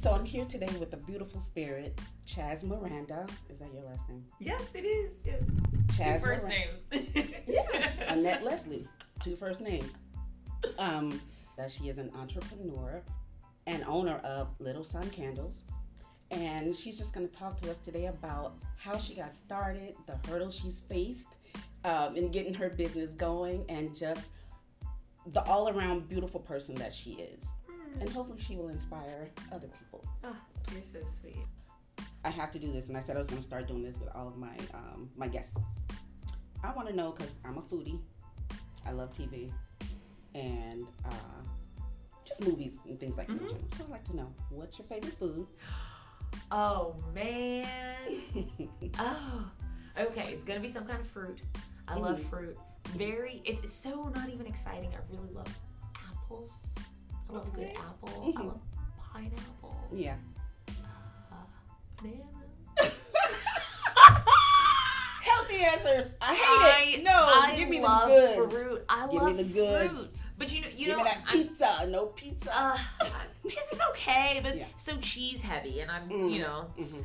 So I'm here today with the beautiful spirit, Chaz Miranda. Is that your last name? Yes, it is. Yes. Chaz Two first Miranda. names. Yeah, Annette Leslie, two first names. Um, that she is an entrepreneur and owner of Little Sun Candles. And she's just going to talk to us today about how she got started, the hurdles she's faced um, in getting her business going, and just the all around beautiful person that she is. And hopefully, she will inspire other people. oh, you're so sweet. I have to do this, and I said I was going to start doing this with all of my um, my guests. I want to know because I'm a foodie. I love TV and uh, just movies and things like that. Mhm. general. So I'd like to know what's your favorite food? Oh man. Oh. Okay, it's gonna be some kind of fruit. I love Mhm. fruit. Very. It's, it's so not even exciting. I really love apples. I love a good apple. I Mhm. love pineapple. yeah. Uh, banana. Healthy answers. I hate I- it. No, I give me the goods. fruit. I Give me the goods. fruit. But you know, you give know, me that I'm- pizza. No pizza. uh, pizza's okay, but Yeah. so cheese heavy, and I'm, Mm. you know, Mhm.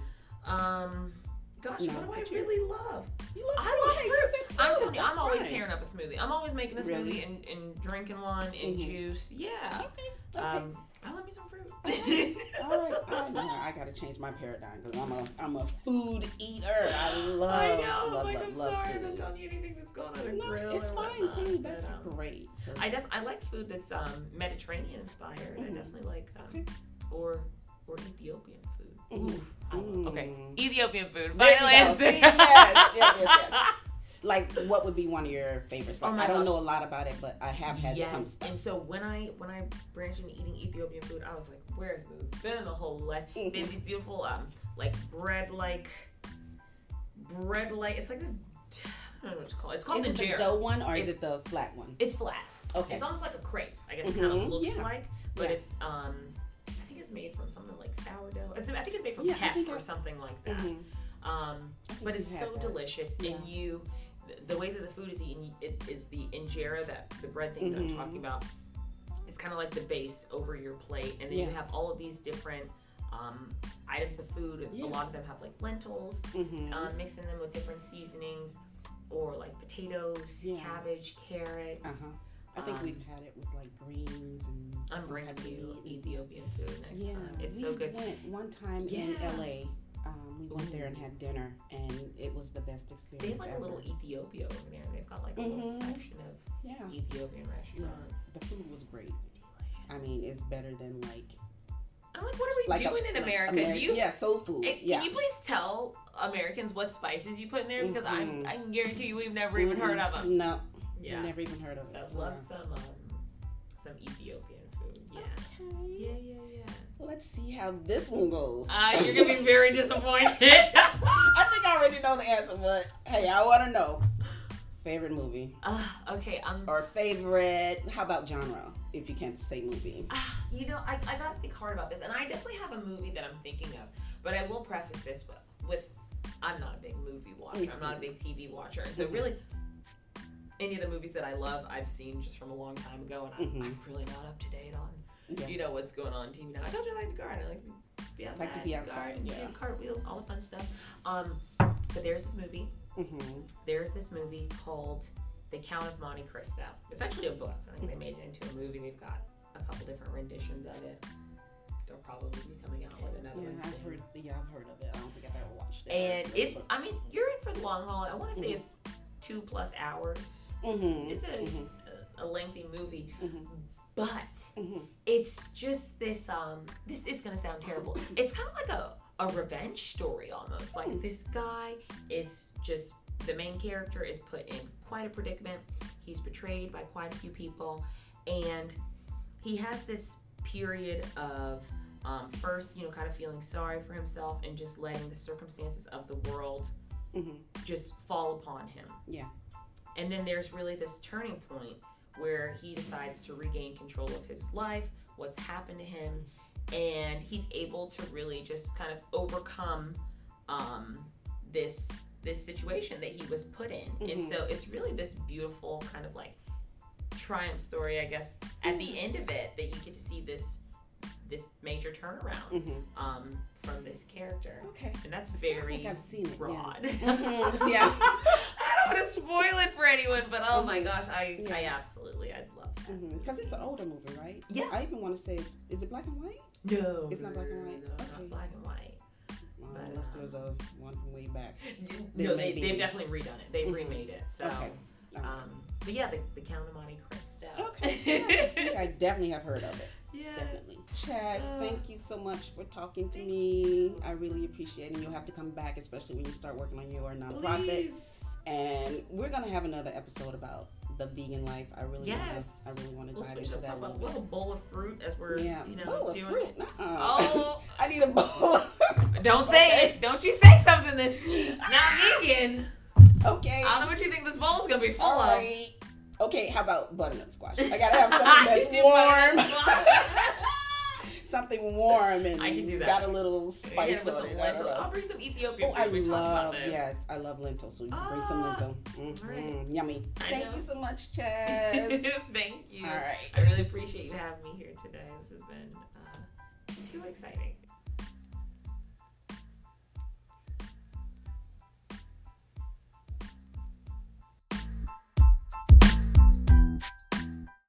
um, gosh, No, what do I you- really love? You love I love fruit. said I'm telling you, I'm always tearing up a smoothie. I'm always making a Really? smoothie and, and drinking one in Mhm. juice. Yeah. Okay. Okay. Um, I love me some fruit. all right, all right. No, I gotta change my paradigm because I'm a I'm a food eater. I love. I know. love, like, love, I'm love sorry. I'm not telling you anything that's going on a No, grill. it's fine. Hey, that's but, um, great. I def- I like food that's um, Mediterranean inspired. I Mhm. definitely like um, Okay. or or Ethiopian food. Oof. I love- Okay, Mm. Ethiopian food. There you Final go. answer. See, yes, yes, yes, yes. Like, what would be one of your favorites? Oh Like, my I don't gosh. know a lot about it, but I have had yes. some stuff. And so when I when I branched into eating Ethiopian food, I was like, where is this been the whole life? They Mhm. have these beautiful um like bread like bread like it's like this I don't know what to call it. It's called Is it the dough one or is it the flat one? It's flat. Okay. It's almost like a crepe. I guess it kind of looks Yeah. like, but Yeah. it's um it's made from something like sourdough. It's, I think it's made from Yeah, teff or something like that. Mhm. Um, but it's so that. delicious, Yeah. and you, the, way that the food is eaten, it is the injera that the bread thing that I'm Mhm. talking about. It's kind of like the base over your plate, and then you have all of these different um, items of food. Yeah. A lot of them have like lentils, Mhm. um, mixing them with different seasonings, or like potatoes, Yeah. cabbage, carrots. Uh-huh. I think um, we've had it with like greens and. I'm bringing you. Ethiopian food next Yeah, time. It's we so good. went one time in LA. Um, we went there and had dinner, and it was the best experience They have like a little Ethiopia over there. They've got like a little Mhm. section of yeah, Ethiopian restaurants. the food was great. I mean, it's better than like I'm like, what are we like a- doing in like America? Ameri- Do you? Yeah, soul food. Eh, yeah. Can you please tell Americans what spices you put in there? Because I'm, Mhm. I can guarantee you we've never even heard of them. No, Yeah. never even heard of So it. I love some um, some Ethiopian food. Yeah. Okay. Yeah, yeah, yeah. Let's see how this one goes. Uh, you're gonna be very disappointed. I think I already know the answer, but hey, I want to know. Favorite movie uh, okay. Um. or favorite? How about genre? If you can't say movie. ah, You know, I, I gotta think hard about this, and I definitely have a movie that I'm thinking of. But I will preface this with, with I'm not a big movie watcher. I'm not a big TV watcher, and so Mhm. really, any of the movies that I love, I've seen just from a long time ago, and I'm, Mhm. I'm really not up to date on Yeah. you know what's going on TV now. I don't just like to garden. I like to be outside. Like to be outside, garden, yeah. cartwheels, all the fun stuff. Um, but there's this movie. Mm-hmm. There's this movie called The Count of Monte Cristo. It's actually a book. I think they made it into a movie. They've got a couple different renditions of it. They'll probably be coming out with another Yeah, one I've heard. Yeah, I've heard of it. I don't think I've ever watched it. And it's, I mean, you're in for the long haul. I want to say Mhm. it's two plus hours. Mm-hmm. It's a, Mhm. a, a lengthy movie, Mhm. but Mhm. it's just this um this is gonna sound terrible it's kind of like a, a revenge story almost like Hmm. this guy is just the main character is put in quite a predicament he's betrayed by quite a few people and he has this period of um, first you know kind of feeling sorry for himself and just letting the circumstances of the world Mhm. just fall upon him Yeah. And then there's really this turning point where he decides to regain control of his life, what's happened to him, and he's able to really just kind of overcome um, this this situation that he was put in. And Mhm. so it's really this beautiful kind of like triumph story, I guess, at the end of it that you get to see this this major turnaround Mhm. um, from this character, Okay. and that's Sounds very like I've seen it. broad. Yeah. Mhm, yeah. I don't want to spoil it for anyone, but oh my gosh, I, I absolutely, I'd love that. Because it's an older movie, right? Yeah. I even want to say, it's, is it black and white? No, It's not black and white? No, Okay. not black and white. But, unless there's a one from way back. There no, they, be. they've definitely redone it. They've Mhm. remade it. So, Okay. um, but yeah, the, the Count of Monte Cristo. Okay. I definitely have heard of it. yes. Definitely. Chaz, Uh, thank you so much for talking to me. I really appreciate it. And you'll have to come back, especially when you start working on your nonprofit. Please. And we're gonna have another episode about the vegan life. I really Yes. wanna I really wanna We'll dive into that a about a little little bowl of fruit as we're. Yeah. you know, bowl doing fruit. it. Nuh-uh. Oh, I need a bowl. don't say it. Don't you say something that's not vegan. okay. I don't know what you think this bowl's gonna be full All of. Okay, how about butternut squash? I gotta have something that's warm. Butternut squash. something warm and I can do that. got a little spice with on some it. Lentil. I'll bring some Ethiopian Oh, I. We talked about love yes, I love lentils. So you can bring some Ah, lentil. Mhm, right. Yummy. I Thank know. you so much, Chaz. Thank you. All right. I really appreciate you having me here today. This has been uh, too exciting.